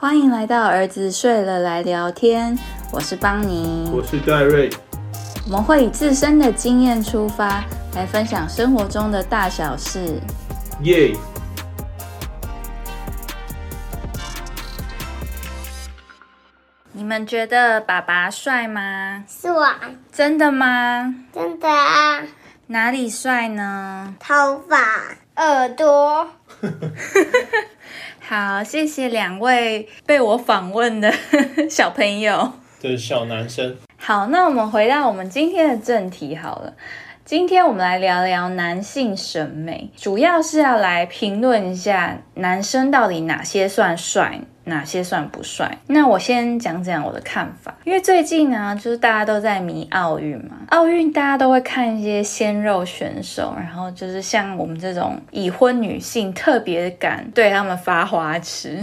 欢迎来到儿子睡了来聊天，我是邦尼，我是戴瑞。我们会以自身的经验出发，来分享生活中的大小事。耶！你们觉得爸爸帅吗？帅，真的吗？真的啊！哪里帅呢？头发、耳朵，好，谢谢两位被我访问的 小朋友。这是小男生。好，那我们回到我们今天的正题好了。今天我们来聊聊男性审美，主要是要来评论一下男生到底哪些算帅，哪些算不帅。那我先讲讲我的看法，因为最近呢，就是大家都在迷奥运嘛，奥运大家都会看一些鲜肉选手，然后就是像我们这种已婚女性，特别敢对他们发花痴，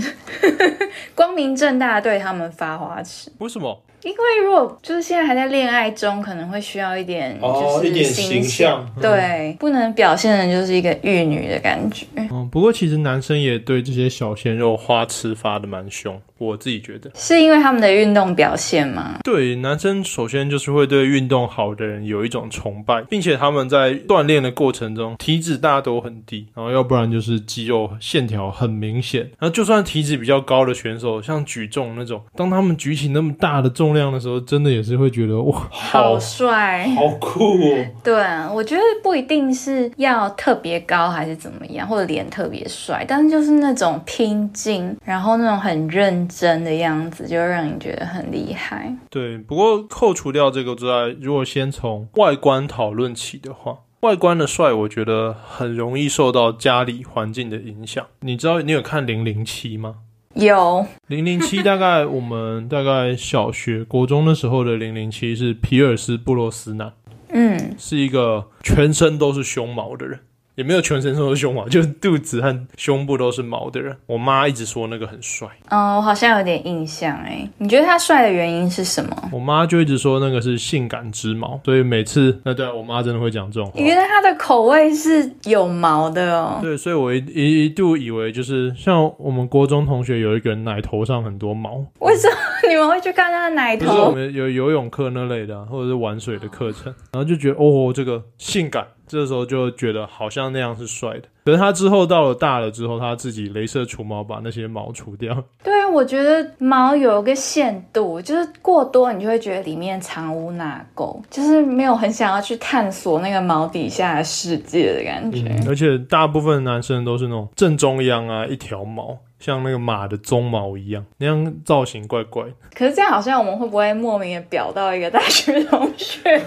光明正大对他们发花痴。为什么？因为如果就是现在还在恋爱中，可能会需要一点就是哦一点形象嗯对，不能表现的就是一个玉女的感觉。嗯，不过其实男生也对这些小鲜肉花痴发的蛮凶，我自己觉得。是因为他们的运动表现吗？对，男生首先就是会对运动好的人有一种崇拜，并且他们在锻炼的过程中体脂大都很低，然后要不然就是肌肉线条很明显。然后就算体脂比较高的选手，像举重那种，当他们举起那么大的重量的时候，真的也是会觉得哇，好帅。好酷哦！对啊，我觉得不一定是要特别高还是怎么样，或者脸特别帅，但是就是那种拼劲，然后那种很认真的样子，就会让你觉得很厉害。对，不过扣除掉这个之外，如果先从外观讨论起的话，外观的帅，我觉得很容易受到家里环境的影响。你知道你有看《零零七》吗？有，零零七大概 我们大概小学、国中的时候的零零七是皮尔斯·布洛斯南，嗯，是一个全身都是胸毛的人。也没有全身都是胸毛，就是肚子和胸部都是毛的人。我妈一直说那个很帅，哦，我好像有点印象哎。你觉得他帅的原因是什么？我妈就一直说那个是性感之毛，所以每次那对我妈真的会讲这种话。原来他的口味是有毛的哦。对，所以我一一一度以为就是像我们国中同学有一个人奶头上很多毛，为什么 你们会去看他的奶就是我头？们有游泳课那类的啊、或者是玩水的课程，然后就觉得哦，这个性感，这时候就觉得好像那样是帅的。可是他之后到了大了之后，他自己镭射除毛把那些毛除掉。对啊，我觉得毛有一个限度，就是过多你就会觉得里面藏污纳垢，就是没有很想要去探索那个毛底下的世界的感觉。嗯，而且大部分男生都是那种正中央啊一条毛，像那个马的鬃毛一样，那样造型怪怪的。可是这样好像我们会不会莫名的表到一个大学同学？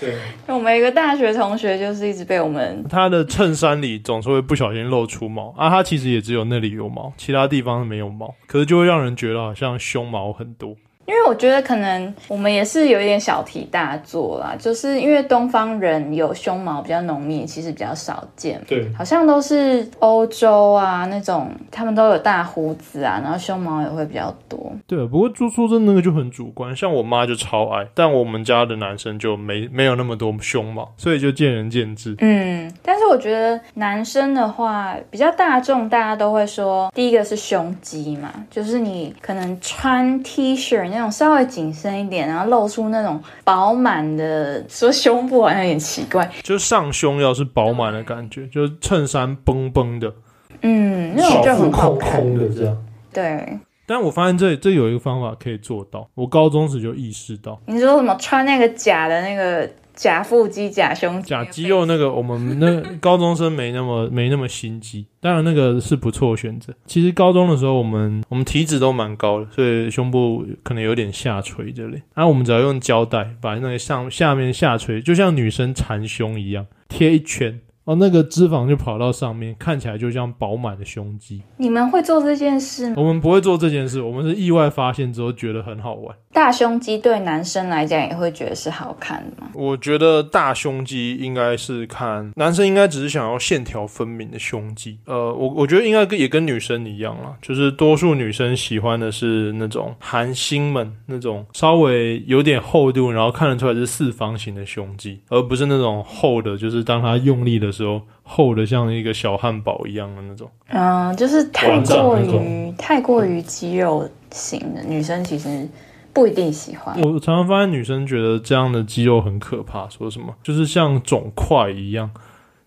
对，我们一个大学同学就是一直被我们他的衬衫里总是会不小心露出毛啊，他其实也只有那里有毛，其他地方没有毛，可是就会让人觉得好像胸毛很多。因为我觉得可能我们也是有一点小题大做啦，就是因为东方人有胸毛比较浓密，其实比较少见。对，好像都是欧洲啊那种，他们都有大胡子啊，然后胸毛也会比较多。对，不过说说真的，那个就很主观，像我妈就超爱，但我们家的男生就没没有那么多胸毛，所以就见仁见智。嗯，但是我觉得男生的话比较大众，大家都会说，第一个是胸肌嘛，就是你可能穿 T 恤那种稍微紧身一点，然后露出那种饱满的，说胸部好像有点奇怪，就是上胸要是饱满的感觉，就是衬衫绷绷的，嗯，那种就很好看。的这样。对，但我发现这这有一个方法可以做到，我高中时就意识到，你说什么穿那个假的那个假腹肌、假胸肌、假肌肉那个我们那 高中生没那么没那么心机，当然那个是不错的选择。其实高中的时候我们我们体脂都蛮高的，所以胸部可能有点下垂这类，然后我们只要用胶带把那个上下面下垂，就像女生缠胸一样贴一圈。哦，那个脂肪就跑到上面，看起来就像饱满的胸肌。你们会做这件事吗？我们不会做这件事，我们是意外发现之后觉得很好玩。大胸肌对男生来讲也会觉得是好看的吗？我觉得大胸肌应该是看男生应该只是想要线条分明的胸肌。呃，我我觉得应该跟也跟女生一样啦，就是多数女生喜欢的是那种韩星们那种稍微有点厚度，然后看得出来是四方形的胸肌，而不是那种厚的，就是当他用力的时候厚的像一个小汉堡一样的那种。嗯，就是太过于太过于肌肉型的女生其实不一定喜欢。我常常发现女生觉得这样的肌肉很可怕，说什么就是像肿块一样，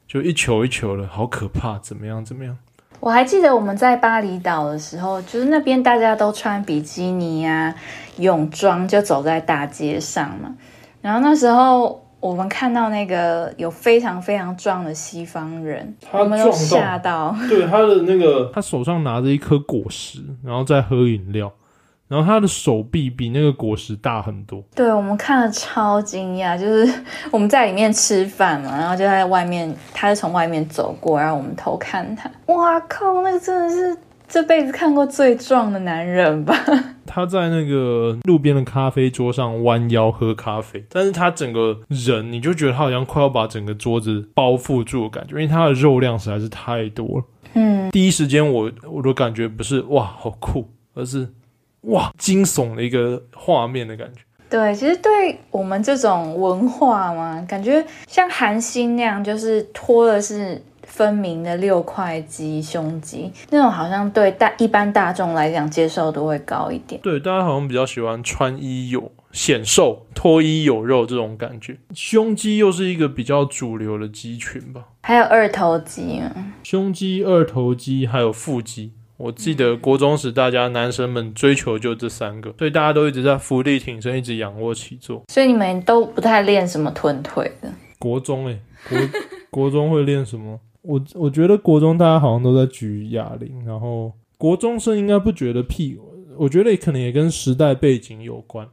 就一球一球的，好可怕，怎么样怎么样。我还记得我们在巴厘岛的时候，就是那边大家都穿比基尼啊、泳装，就走在大街上嘛。然后那时候我们看到那个有非常非常壮的西方人，他我们都吓到。对他的那个，他手上拿着一颗果实，然后在喝饮料，然后他的手臂比那个果实大很多。对我们看了超惊讶，就是 我们在里面吃饭嘛，然后就在外面，他就从外面走过，然后我们偷看他。哇靠，那个真的是这辈子看过最壮的男人吧？他在那个路边的咖啡桌上弯腰喝咖啡，但是他整个人你就觉得他好像快要把整个桌子包覆住的感觉，因为他的肉量实在是太多了。嗯，第一时间我我的感觉不是哇好酷，而是哇惊悚的一个画面的感觉。对，其实对我们这种文化嘛，感觉像韩星那样，就是脱的是分明的六块肌、胸肌那种，好像对大一般大众来讲接受度会高一点。对，大家好像比较喜欢穿衣有显瘦、脱衣有肉这种感觉。胸肌又是一个比较主流的肌群吧，还有二头肌嘛，胸肌、二头肌还有腹肌。我记得国中时，大家男生们追求就这三个，所以大家都一直在伏地挺身，一直仰卧起坐。所以你们都不太练什么臀腿的。国中诶、国 国中会练什么？我我觉得国中大家好像都在举哑铃，然后国中生应该不觉得屁，我觉得可能也跟时代背景有关。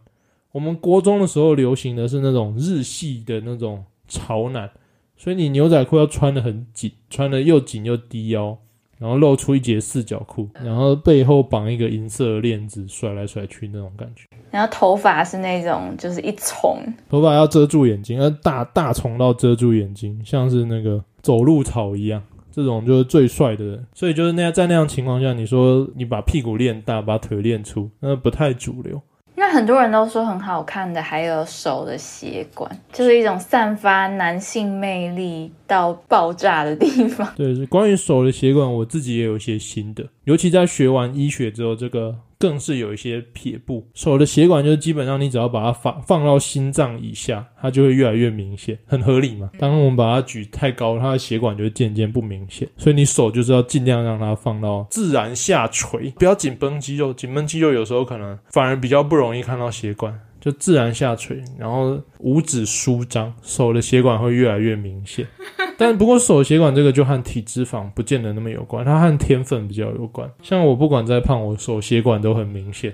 我们国中的时候流行的是那种日系的那种潮男，所以你牛仔裤要穿的很紧，穿的又紧又低腰，然后露出一截四角裤，然后背后绑一个银色的链子，甩来甩去那种感觉。然后头发是那种就是一丛，头发要遮住眼睛，要大大丛到遮住眼睛，像是那个走路草一样。这种就是最帅的人，所以就是那样在那样情况下，你说你把屁股练大，把腿练粗，那不太主流。那很多人都说很好看的，还有手的血管，就是一种散发男性魅力到爆炸的地方。对，是关于手的血管，我自己也有一些心得，尤其在学完医学之后，这个更是有一些撇步。手的血管就是基本上你只要把它放放到心脏以下，它就会越来越明显，很合理嘛。当我们把它举太高，它的血管就会渐渐不明显，所以你手就是要尽量让它放到自然下垂，不要紧绷肌肉，紧绷肌肉有时候可能反而比较不容易看到血管。就自然下垂，然后五指舒张，手的血管会越来越明显。但不过手血管这个就和体脂肪不见得那么有关，它和天分比较有关。像我不管再胖，我手血管都很明显。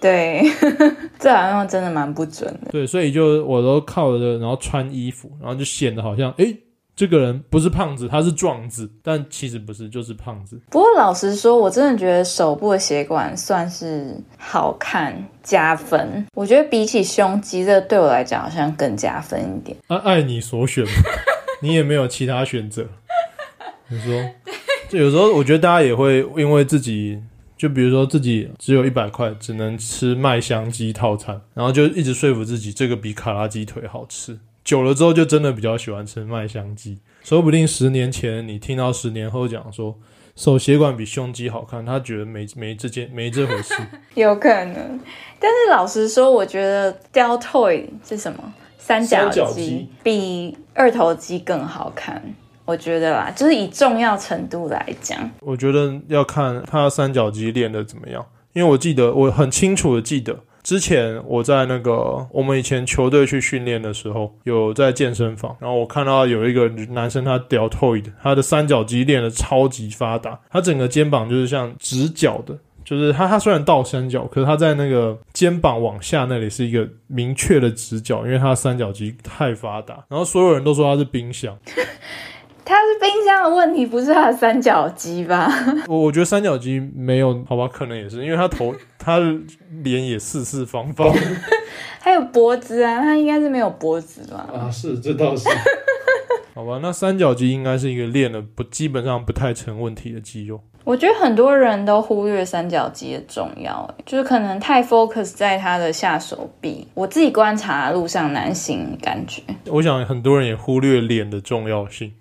对，这好像真的蛮不准的。对，所以就我都靠着，然后穿衣服，然后就显得好像诶，这个人不是胖子，他是壮子，但其实不是，就是胖子。不过老实说，我真的觉得手部的血管算是好看加分。我觉得比起胸肌，这对我来讲好像更加分一点。啊，爱你所选，你也没有其他选择。你说，就有时候我觉得大家也会因为自己，就比如说自己只有一百块，只能吃麦香鸡套餐，然后就一直说服自己这个比卡拉鸡腿好吃。久了之后，就真的比较喜欢吃麦香鸡。说不定十年前你听到十年后讲说手血管比胸肌好看，他觉得没没这件没这回事。有可能，但是老实说，我觉得 deltoid 是什么？三角肌比二头肌更好看，我觉得啦，就是以重要程度来讲。我觉得要看他三角肌练的怎么样，因为我记得我很清楚的记得，之前我在那个我们以前球队去训练的时候，有在健身房，然后我看到有一个男生他 deltoid，他的三角肌练的超级发达，他整个肩膀就是像直角的。就是他，他虽然倒三角，可是他在那个肩膀往下那里是一个明确的直角，因为他的三角肌太发达。然后所有人都说他是冰箱，他是冰箱的问题不是他的三角肌吧？我我觉得三角肌没有，好吧，可能也是因为他头 他的脸也四四方方 还有脖子啊，他应该是没有脖子吧？啊，是这倒是。好吧，那三角肌应该是一个练的不基本上不太成问题的肌肉。我觉得很多人都忽略三角肌的重要，欸就是可能太 focus 在他的下手臂。我自己观察路上男性感觉，我想很多人也忽略脸的重要性。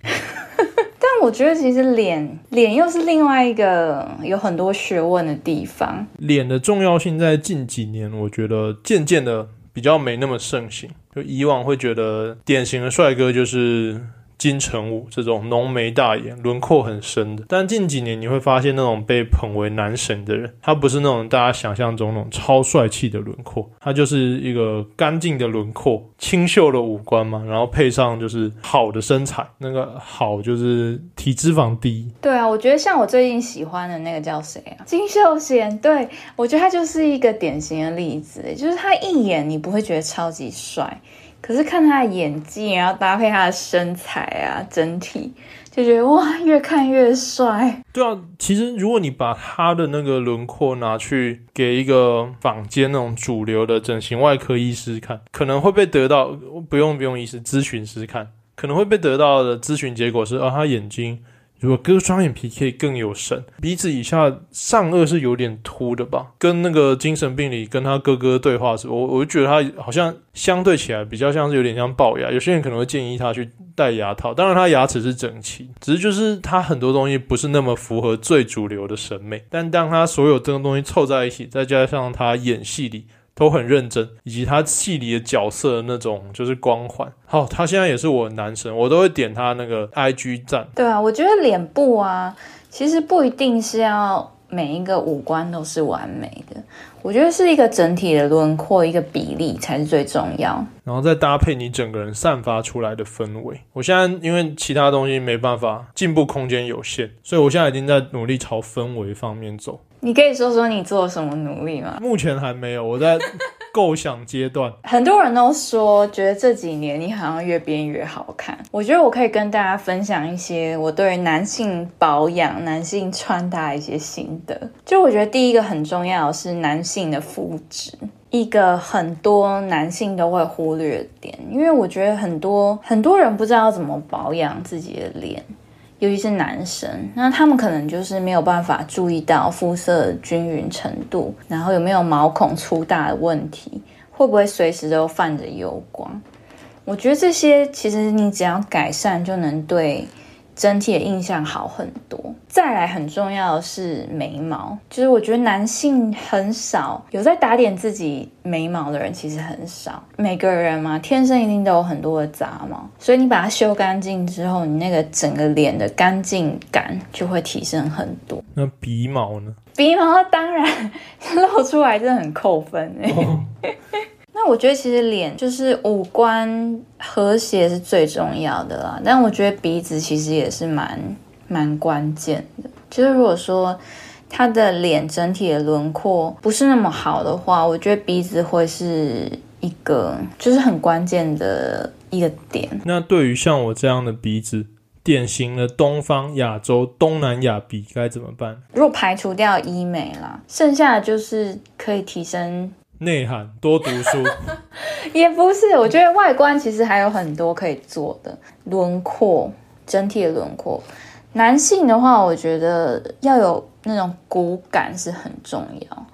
我觉得其实脸脸又是另外一个有很多学问的地方。脸的重要性在近几年，我觉得渐渐的比较没那么盛行。就以往会觉得典型的帅哥就是金城武这种浓眉大眼、轮廓很深的，但近几年你会发现那种被捧为男神的人，他不是那种大家想象中那种超帅气的轮廓，他就是一个干净的轮廓、清秀的五官嘛，然后配上就是好的身材，那个好就是体脂肪低，对啊，我觉得像我最近喜欢的那个叫谁啊？金秀贤，对我觉得他就是一个典型的例子，就是他一眼你不会觉得超级帅，可是看他的演技，然后搭配他的身材啊，整体就觉得哇，越看越帅。对啊，其实如果你把他的那个轮廓拿去给一个坊间那种主流的整形外科医师看，可能会被得到不用不用医师咨询师看，可能会被得到的咨询结果是，啊，他眼睛如果割双眼皮可以更有神，鼻子以下上颚是有点凸的吧？跟那个精神病里跟他哥哥对话时，我我就觉得他好像相对起来比较像是有点像龅牙，有些人可能会建议他去戴牙套，当然他牙齿是整齐，只是就是他很多东西不是那么符合最主流的审美。但当他所有这个东西凑在一起，再加上他演戏里都很认真，以及他戏里的角色的那种就是光环。好，他现在也是我的男神，我都会点他那个 IG 赞。对啊，我觉得脸部啊，其实不一定是要每一个五官都是完美的，我觉得是一个整体的轮廓，一个比例才是最重要。然后再搭配你整个人散发出来的氛围。我现在因为其他东西没办法，进步空间有限，所以我现在已经在努力朝氛围方面走。你可以说说你做了什么努力吗？目前还没有，我在构想阶段。很多人都说，觉得这几年你好像越变越好看。我觉得我可以跟大家分享一些我对男性保养、男性穿搭一些心得。就我觉得第一个很重要的是男性的肤质。一个很多男性都会忽略的点，因为我觉得很多很多人不知道怎么保养自己的脸，尤其是男生，那他们可能就是没有办法注意到肤色均匀程度，然后有没有毛孔粗大的问题，会不会随时都泛着油光。我觉得这些其实你只要改善，就能对整体的印象好很多。再来很重要的是眉毛，就是我觉得男性很少有在打点自己眉毛的人，其实很少。每个人嘛，天生一定都有很多的杂毛，所以你把它修干净之后，你那个整个脸的干净感就会提升很多。那鼻毛呢？鼻毛当然 露出来真的很扣分哎、那我觉得其实脸就是五官和谐是最重要的啦，但我觉得鼻子其实也是蛮蛮关键的。就是如果说他的脸整体的轮廓不是那么好的话，我觉得鼻子会是一个就是很关键的一个点。那对于像我这样的鼻子，典型的东方亚洲东南亚鼻该怎么办？如果排除掉医美啦，剩下的就是可以提升内涵，多读书。也不是，我觉得外观其实还有很多可以做的，轮廓整体的轮廓。男性的话，我觉得要有那种骨感是很重要。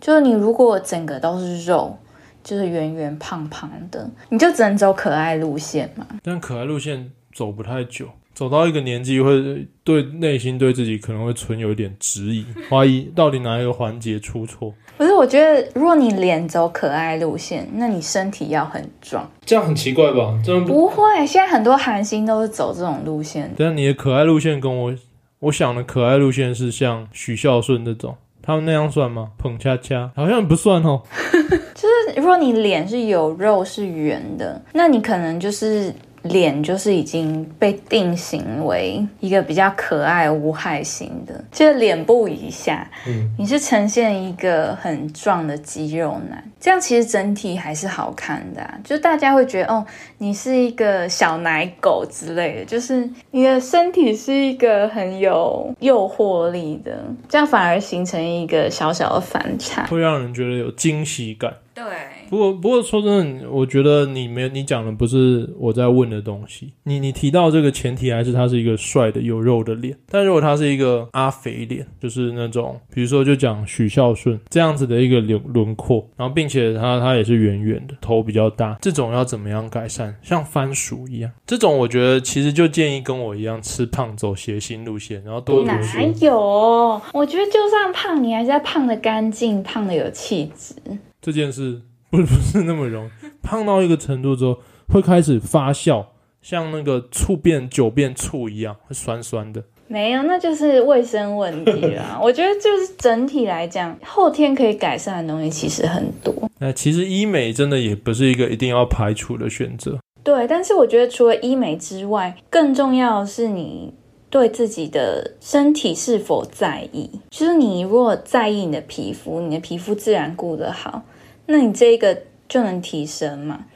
就是你如果整个都是肉，就是圆圆胖胖的，你就只能走可爱路线嘛。但可爱路线走不太久，走到一个年纪会对内心对自己可能会存有一点质疑，怀疑 到底哪一个环节出错。可是我觉得，如果你脸走可爱路线，那你身体要很壮。这样很奇怪吧？这样不？不会，现在很多韩星都是走这种路线。但你的可爱路线跟我我想的可爱路线是像许孝顺这种，他们那样算吗？捧恰恰好像不算哦。就是如果你脸是有肉是圆的，那你可能就是脸就是已经被定型为一个比较可爱无害型的，就是脸部以下，嗯，你是呈现一个很壮的肌肉男，这样其实整体还是好看的、啊，就大家会觉得哦，你是一个小奶狗之类的，就是你的身体是一个很有诱惑力的，这样反而形成一个小小的反差。会让人觉得有惊喜感。对，不过，不过说真的，我觉得你没你讲的不是我在问的东西。你你提到这个前提还是他是一个帅的有肉的脸，但如果他是一个阿肥脸，就是那种比如说就讲许孝顺这样子的一个轮轮廓，然后并且他他也是圆圆的，头比较大，这种要怎么样改善？像番薯一样，这种我觉得其实就建议跟我一样吃胖走谐星路线，然后多读哪。有？我觉得就算胖，你还是要胖的干净，胖的有气质。这件事不 不是那么容易，胖到一个程度之后会开始发酵，像那个醋变酒变醋一样，会酸酸的。没有，那就是卫生问题啦。我觉得就是整体来讲，后天可以改善的东西其实很多。那其实医美真的也不是一个一定要排除的选择。对，但是我觉得除了医美之外，更重要的是你对自己的身体是否在意。就是你如果在意你的皮肤，你的皮肤自然顾得好，那你这个就能提升嘛。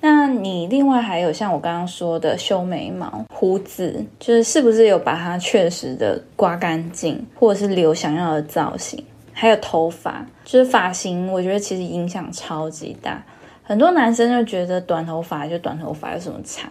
那你另外还有像我刚刚说的修眉毛、胡子，就是是不是有把它确实的刮干净，或者是留想要的造型？还有头发，就是发型，我觉得其实影响超级大。很多男生就觉得短头发就短头发有什么差，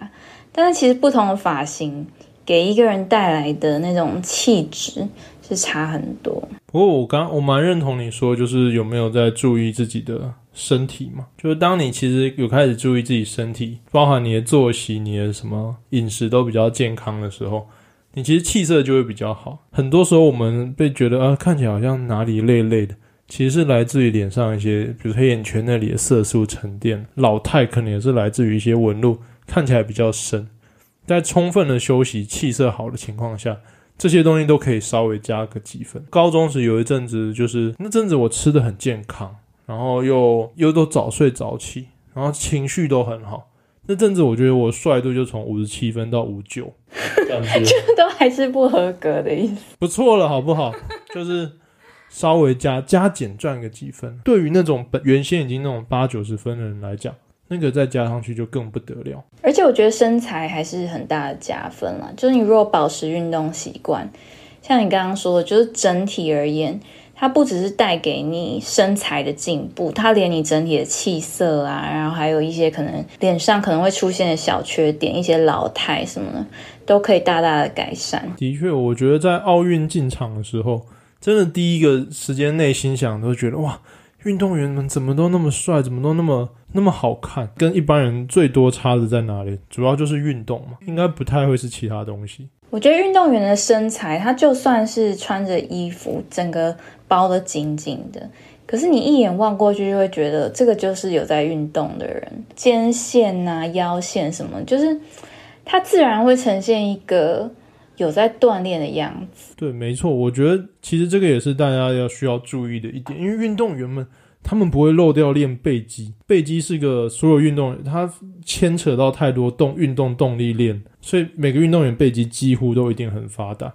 但是其实不同的发型给一个人带来的那种气质是差很多。不过我刚我蛮认同你说，就是有没有在注意自己的身体嘛？就是当你其实有开始注意自己身体，包含你的作息、你的什么饮食都比较健康的时候，你其实气色就会比较好。很多时候我们被觉得啊看起来好像哪里累累的，其实是来自于脸上一些，比如黑眼圈那里的色素沉淀，老态可能也是来自于一些纹路看起来比较深。在充分的休息、气色好的情况下，这些东西都可以稍微加个几分。高中时有一阵子，就是那阵子我吃的很健康，然后又又都早睡早起，然后情绪都很好。那阵子我觉得我帅度就从五十七分到五九，感觉都还是不合格的意思。不错了，好不好？就是稍微加加减赚个几分。对于那种本原先已经那种八九十分的人来讲，那个再加上去就更不得了。而且我觉得身材还是很大的加分啦。就是你如果保持运动习惯，像你刚刚说的，就是整体而言，它不只是带给你身材的进步，它连你整体的气色啊，然后还有一些可能脸上可能会出现的小缺点、一些老态什么的，都可以大大的改善。的确，我觉得在奥运进场的时候，真的第一个时间内心想都觉得哇，运动员们怎么都那么帅，怎么都那么那么好看，跟一般人最多差的在哪里？主要就是运动嘛，应该不太会是其他东西。我觉得运动员的身材，他就算是穿着衣服，整个包得紧紧的，可是你一眼望过去，就会觉得这个就是有在运动的人，肩线啊、腰线什么，就是他自然会呈现一个有在锻炼的样子。对，没错，我觉得其实这个也是大家要需要注意的一点，因为运动员们他们不会漏掉练背肌，背肌是个所有运动员他牵扯到太多动运动动力链，所以每个运动员背肌几乎都一定很发达。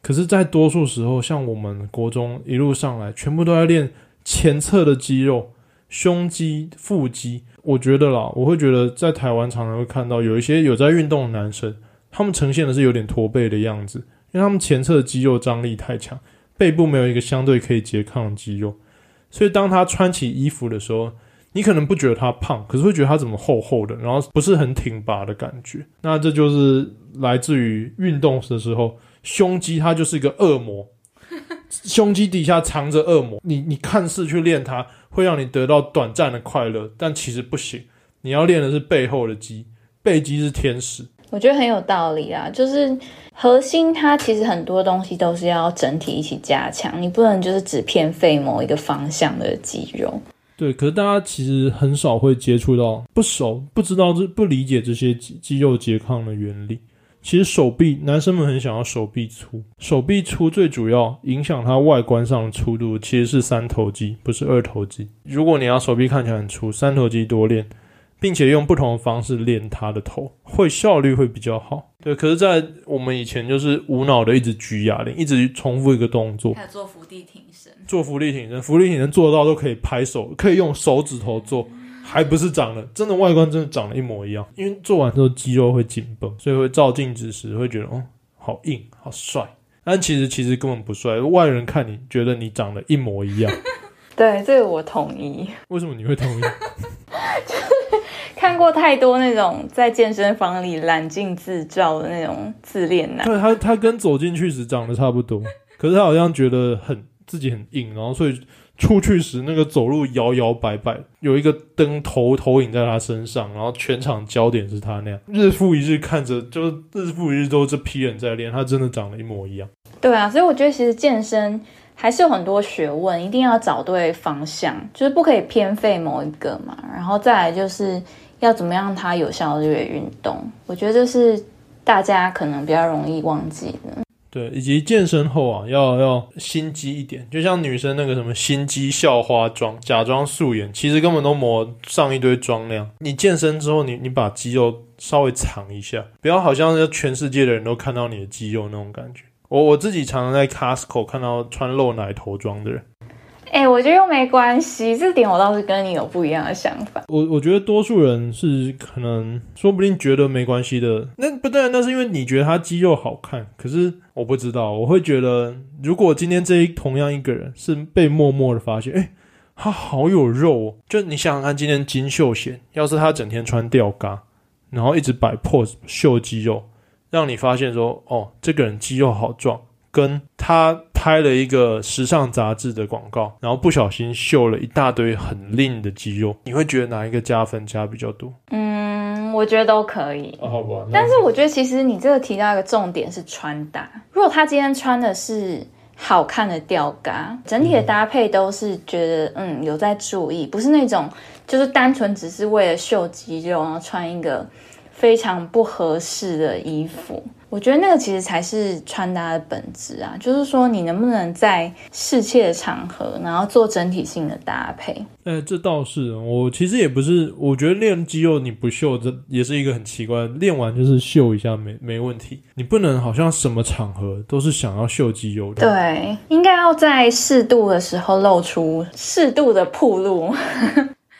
可是，在多数时候，像我们国中一路上来，全部都在练前侧的肌肉，胸肌、腹肌。我觉得啦，我会觉得在台湾常常会看到有一些有在运动的男生，他们呈现的是有点驼背的样子，因为他们前侧的肌肉张力太强，背部没有一个相对可以拮抗的肌肉，所以当他穿起衣服的时候，你可能不觉得他胖，可是会觉得他怎么厚厚的，然后不是很挺拔的感觉。那这就是来自于运动的时候，胸肌它就是一个恶魔，胸肌底下藏着恶魔。你你看似去练它，会让你得到短暂的快乐，但其实不行。你要练的是背后的肌，背肌是天使。我觉得很有道理啊，就是核心它其实很多东西都是要整体一起加强，你不能就是只偏废某一个方向的肌肉。对，可是大家其实很少会接触到，不熟，不知道这不理解这些肌肌肉拮抗的原理。其实手臂，男生们很想要手臂粗，手臂粗最主要影响它外观上的粗度，其实是三头肌，不是二头肌。如果你要手臂看起来很粗，三头肌多练，并且用不同的方式练他的头，会效率会比较好。对，可是，在我们以前就是无脑的一直举哑铃，一直重复一个动作，还有做伏地挺身，做伏地挺身，伏地挺身做到都可以拍手，可以用手指头做，还不是长得真的外观真的长得一模一样。因为做完之后肌肉会紧绷，所以会照镜子时会觉得哦，好硬，好帅。但其实其实根本不帅，外人看你觉得你长得一模一样。对，这个我同意。为什么你会同意？看过太多那种在健身房里揽镜自照的那种自恋男，对他，他跟走进去时长得差不多，可是他好像觉得很自己很硬，然后所以出去时那个走路摇摇摆摆，有一个灯投投影在他身上，然后全场焦点是他那样，日复一日看着，就日复一日都这批人在练，他真的长得一模一样。对啊，所以我觉得其实健身还是有很多学问，一定要找对方向，就是不可以偏废某一个嘛。然后再来就是要怎么样它有效率的运动，我觉得这是大家可能比较容易忘记的。对，以及健身后啊，要要心机一点，就像女生那个什么心机校花妆，假装素颜，其实根本都抹上一堆妆那样。你健身之后，你你把肌肉稍微藏一下，不要好像是全世界的人都看到你的肌肉那种感觉。我我自己常常在 Costco 看到穿露奶头装的人，哎、我觉得又没关系，这点我倒是跟你有不一样的想法。我我觉得多数人是可能说不定觉得没关系的，那不对，那是因为你觉得他肌肉好看，可是我不知道，我会觉得如果今天这一同样一个人是被默默的发现，哎、他好有肉哦，就你想想看，今天金秀贤要是他整天穿吊嘎，然后一直摆 pose 秀肌肉，让你发现说，哦，这个人肌肉好壮，跟他拍了一个时尚杂志的广告，然后不小心秀了一大堆很硬的肌肉，你会觉得哪一个加分加比较多？嗯，我觉得都可以。啊，好吧，但是我觉得其实你这个提到一个重点是穿搭。如果他今天穿的是好看的吊嘎，整体的搭配都是觉得嗯有在注意，不是那种就是单纯只是为了秀肌肉，然后穿一个非常不合适的衣服。我觉得那个其实才是穿搭的本质啊，就是说你能不能在适切的场合，然后做整体性的搭配。哎、这倒是，我其实也不是，我觉得练肌肉你不秀，这也是一个很奇怪。练完就是秀一下没没问题，你不能好像什么场合都是想要秀肌肉的。对，应该要在适度的时候露出适度的暴露。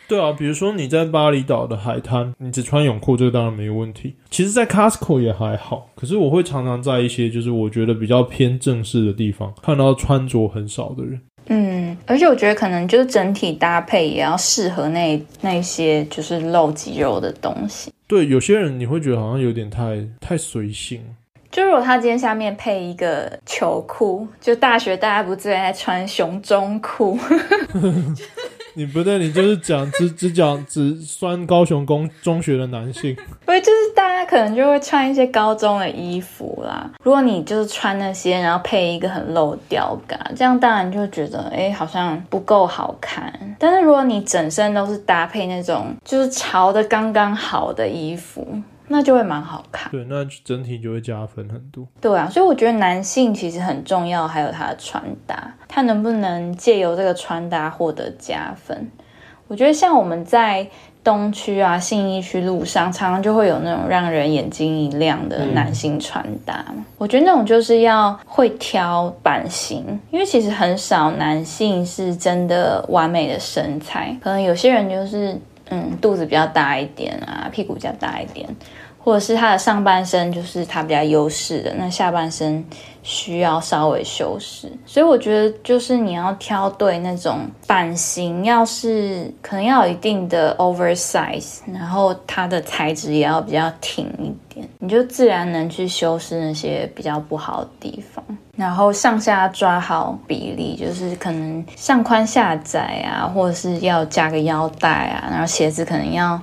对啊，比如说你在巴厘岛的海滩，你只穿泳裤，这个当然没问题。其实，在 Costco 也还好，可是我会常常在一些就是我觉得比较偏正式的地方看到穿着很少的人。嗯，而且我觉得可能就是整体搭配也要适合那那些就是露肌肉的东西。对，有些人你会觉得好像有点太太随性。就如果他今天下面配一个球裤，就大学大家不最爱穿熊中裤，你不对，你就是讲只只讲只酸高雄公中学的男性。不是就是大家可能就会穿一些高中的衣服啦。如果你就是穿那些，然后配一个很露吊感，这样当然就觉得哎好像不够好看。但是如果你整身都是搭配那种就是潮的刚刚好的衣服，那就会蛮好看。对，那整体就会加分很多。对啊，所以我觉得男性其实很重要，还有他的穿搭，他能不能借由这个穿搭获得加分？我觉得像我们在东区啊、信义区路上，常常就会有那种让人眼睛一亮的男性穿搭。我觉得那种就是要会挑版型，因为其实很少男性是真的完美的身材，可能有些人就是嗯肚子比较大一点啊，屁股比较大一点。或者是他的上半身就是他比较优势的，那下半身需要稍微修饰。所以我觉得就是你要挑对那种版型，要是可能要有一定的 oversize，然后它的材质也要比较挺一点，你就自然能去修饰那些比较不好的地方。然后上下抓好比例，就是可能上宽下窄啊，或者是要加个腰带啊，然后鞋子可能要。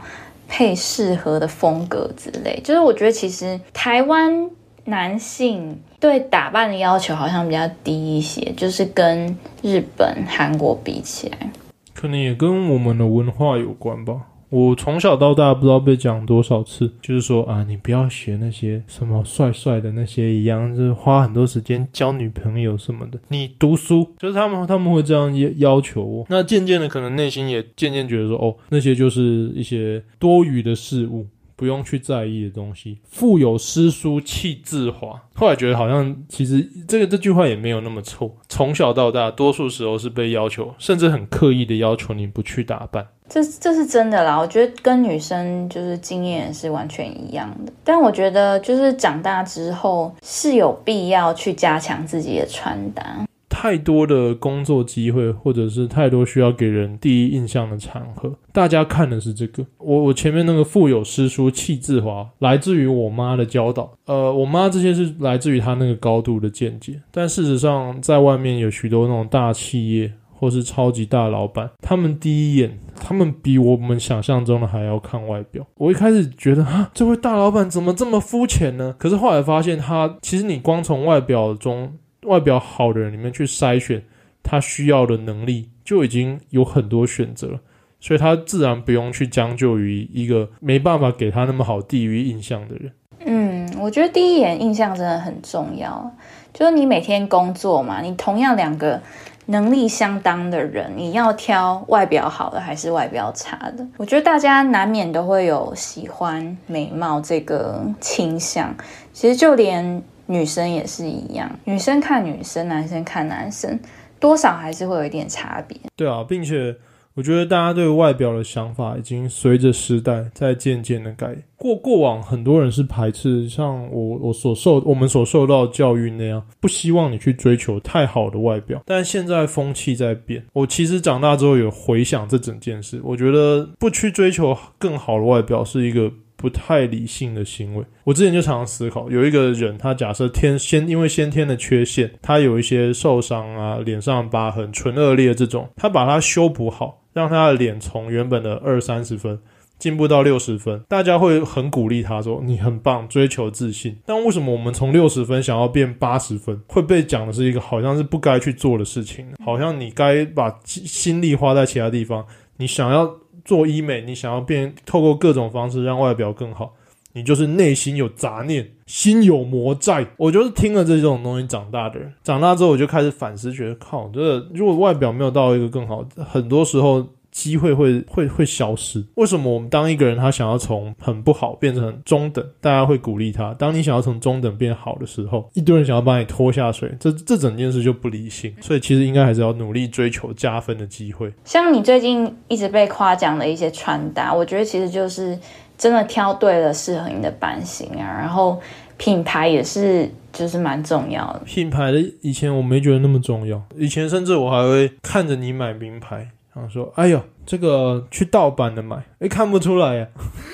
配适合的风格之类，就是我觉得其实台湾男性对打扮的要求好像比较低一些，就是跟日本、韩国比起来。可能也跟我们的文化有关吧。我从小到大不知道被讲多少次，就是说啊，你不要学那些什么帅帅的那些一样，就是花很多时间交女朋友什么的。你读书，就是他们他们会这样要要求我。那渐渐的，可能内心也渐渐觉得说，哦，那些就是一些多余的事物。不用去在意的东西，腹有诗书气自华。后来觉得好像其实这个这句话也没有那么错。从小到大，多数时候是被要求，甚至很刻意的要求你不去打扮。这这是真的啦，我觉得跟女生就是经验是完全一样的。但我觉得就是长大之后是有必要去加强自己的穿搭。太多的工作机会，或者是太多需要给人第一印象的场合，大家看的是这个。我我前面那个腹有诗书气自华，来自于我妈的教导。呃，我妈这些是来自于她那个高度的见解。但事实上，在外面有许多那种大企业或是超级大老板，他们第一眼，他们比我们想象中的还要看外表。我一开始觉得，哈，这位大老板怎么这么肤浅呢？可是后来发现，他其实你光从外表中。外表好的人里面去筛选他需要的能力，就已经有很多选择，所以他自然不用去将就于一个没办法给他那么好第一印象的人。嗯，我觉得第一眼印象真的很重要。就是你每天工作嘛，你同样两个能力相当的人，你要挑外表好的还是外表差的？我觉得大家难免都会有喜欢美貌这个倾向。其实就连女生也是一样，女生看女生，男生看男生，多少还是会有一点差别。对啊，并且我觉得大家对外表的想法已经随着时代在渐渐的改。过过往很多人是排斥，像我我所受我们所受到教育那样，不希望你去追求太好的外表。但现在风气在变，我其实长大之后有回想这整件事，我觉得不去追求更好的外表是一个。不太理性的行为，我之前就常常思考，有一个人，他假设天先因为先天的缺陷，他有一些受伤啊，脸上疤痕、唇腭裂这种，他把它修补好，让他的脸从原本的二三十分进步到六十分，大家会很鼓励他说你很棒，追求自信。但为什么我们从六十分想要变八十分，会被讲的是一个好像是不该去做的事情，好像你该把心力花在其他地方，你想要。做医美，你想要变，透过各种方式让外表更好，你就是内心有杂念，心有魔债。我就是听了这种东西长大的人，长大之后我就开始反思，觉得靠，这如果外表没有到一个更好，很多时候。机会会会会消失？为什么我们当一个人他想要从很不好变成中等，大家会鼓励他；当你想要从中等变好的时候，一堆人想要把你拖下水，这这整件事就不理性。所以其实应该还是要努力追求加分的机会。像你最近一直被夸奖的一些穿搭，我觉得其实就是真的挑对了适合你的版型啊。然后品牌也是就是蛮重要的。品牌的以前我没觉得那么重要，以前甚至我还会看着你买名牌。然后说：“哎呦，这个去盗版的买，哎，看不出来呀。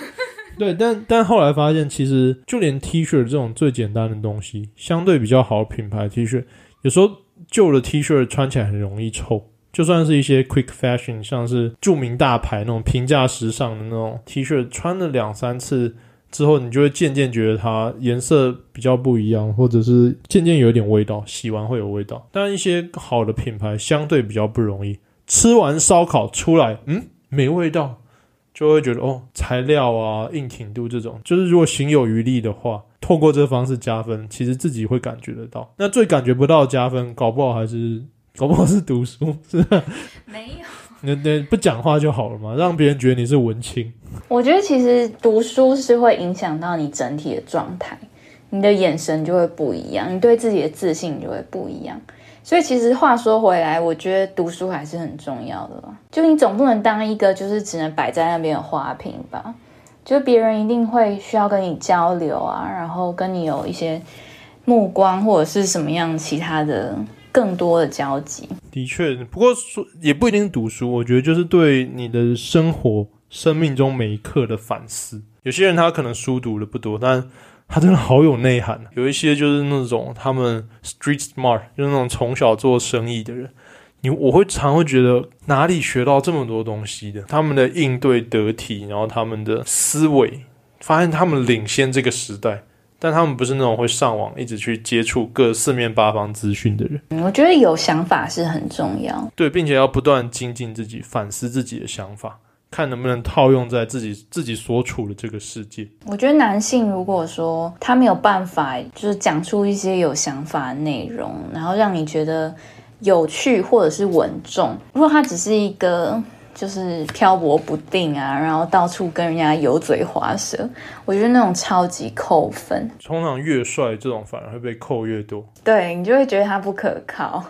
对，但但后来发现，其实就连 T 恤这种最简单的东西，相对比较好的品牌 T 恤，有时候旧的 T 恤穿起来很容易臭。就算是一些 Quick Fashion，像是著名大牌那种平价时尚的那种 T 恤，穿了两三次之后，你就会渐渐觉得它颜色比较不一样，或者是渐渐有点味道，洗完会有味道。但一些好的品牌相对比较不容易。”吃完烧烤出来，嗯，没味道，就会觉得哦，材料啊、硬挺度这种，就是如果行有余力的话，透过这方式加分，其实自己会感觉得到。那最感觉不到加分，搞不好还是 搞不好是读书，是吧？没有，那那不讲话就好了嘛，让别人觉得你是文青。我觉得其实读书是会影响到你整体的状态，你的眼神就会不一样，你对自己的自信就会不一样。所以其实话说回来，我觉得读书还是很重要的。就你总不能当一个就是只能摆在那边的花瓶吧？就别人一定会需要跟你交流啊，然后跟你有一些目光或者是什么样其他的更多的交集。的确，不过说也不一定读书，我觉得就是对你的生活、生命中每一刻的反思。有些人他可能书读的不多，但他真的好有内涵，有一些就是那种他们 street smart，就是那种从小做生意的人，你我会常会觉得哪里学到这么多东西的？他们的应对得体，然后他们的思维，发现他们领先这个时代，但他们不是那种会上网一直去接触各四面八方资讯的人。我觉得有想法是很重要，对，并且要不断精进自己，反思自己的想法。看能不能套用在自己自己所处的这个世界。我觉得男性如果说他没有办法，就是讲出一些有想法的内容，然后让你觉得有趣或者是稳重，如果他只是一个。就是漂泊不定啊，然后到处跟人家油嘴滑舌，我觉得那种超级扣分。通常越帅，这种反而会被扣越多。对你就会觉得他不可靠。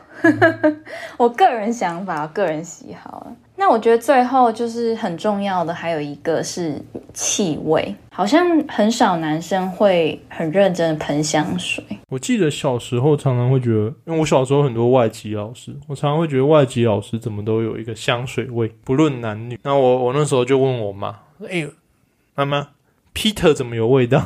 我个人想法，个人喜好。那我觉得最后就是很重要的，还有一个是气味，好像很少男生会很认真的喷香水。我记得小时候常常会觉得，因为我小时候很多外籍老师，我常常会觉得外籍老师怎么都有一个香水味，不论男女。那我我那时候就问我妈：“哎，妈妈，Peter 怎么有味道？”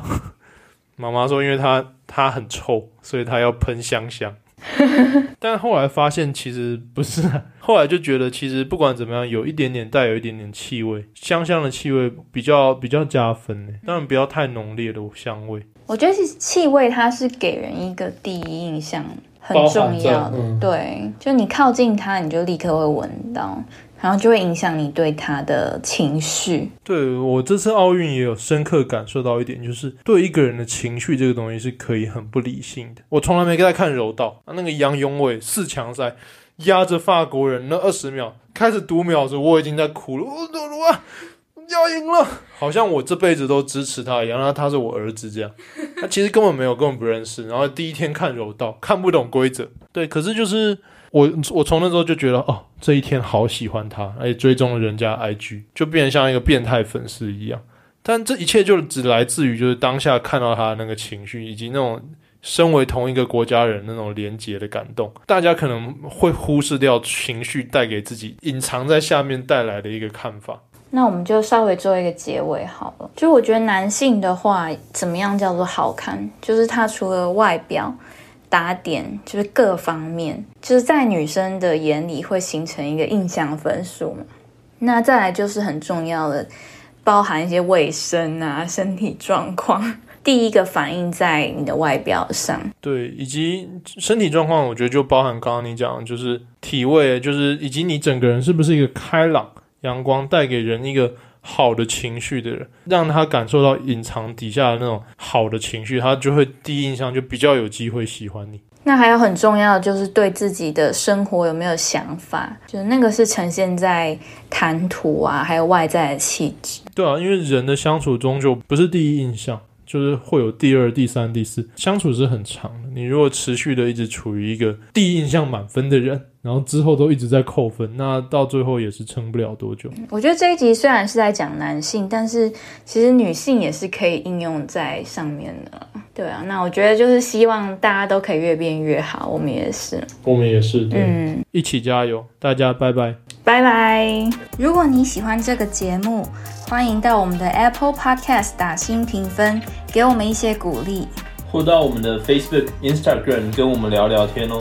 妈妈说：“因为他他很臭，所以他要喷香香。” 但后来发现其实不是，后来就觉得其实不管怎么样，有一点点带有一点点气味，香香的气味比较比较加分呢。当然不要太浓烈的香味。我觉得是气味，它是给人一个第一印象很重要的。对，就你靠近它，你就立刻会闻到。然后就会影响你对他的情绪。对我这次奥运也有深刻感受到一点，就是对一个人的情绪这个东西是可以很不理性的。我从来没跟他看柔道，那个杨永伟四强赛压着法国人那二十秒开始读秒时，我已经在哭了。我我啊，要赢了，好像我这辈子都支持他一样。然后他是我儿子这样，他其实根本没有，根本不认识。然后第一天看柔道，看不懂规则。对，可是就是。我我从那时候就觉得哦，这一天好喜欢他，而且追踪了人家 IG，就变得像一个变态粉丝一样。但这一切就只来自于就是当下看到他的那个情绪，以及那种身为同一个国家人那种连结的感动。大家可能会忽视掉情绪带给自己隐藏在下面带来的一个看法。那我们就稍微做一个结尾好了。就我觉得男性的话，怎么样叫做好看？就是他除了外表。打点就是各方面，就是在女生的眼里会形成一个印象分数嘛。那再来就是很重要的，包含一些卫生啊、身体状况，第一个反映在你的外表上。对，以及身体状况，我觉得就包含刚刚你讲，就是体味，就是以及你整个人是不是一个开朗、阳光，带给人一个。好的情绪的人，让他感受到隐藏底下的那种好的情绪，他就会第一印象就比较有机会喜欢你。那还有很重要的就是对自己的生活有没有想法，就是那个是呈现在谈吐啊，还有外在的气质。对啊，因为人的相处中就不是第一印象。就是会有第二、第三、第四，相处是很长的。你如果持续的一直处于一个第一印象满分的人，然后之后都一直在扣分，那到最后也是撑不了多久。我觉得这一集虽然是在讲男性，但是其实女性也是可以应用在上面的。对啊，那我觉得就是希望大家都可以越变越好，我们也是，我们也是，嗯，一起加油，大家拜拜，拜拜。如果你喜欢这个节目，欢迎到我们的 Apple Podcast 打新评分，给我们一些鼓励，或到我们的 Facebook、Instagram 跟我们聊聊天哦。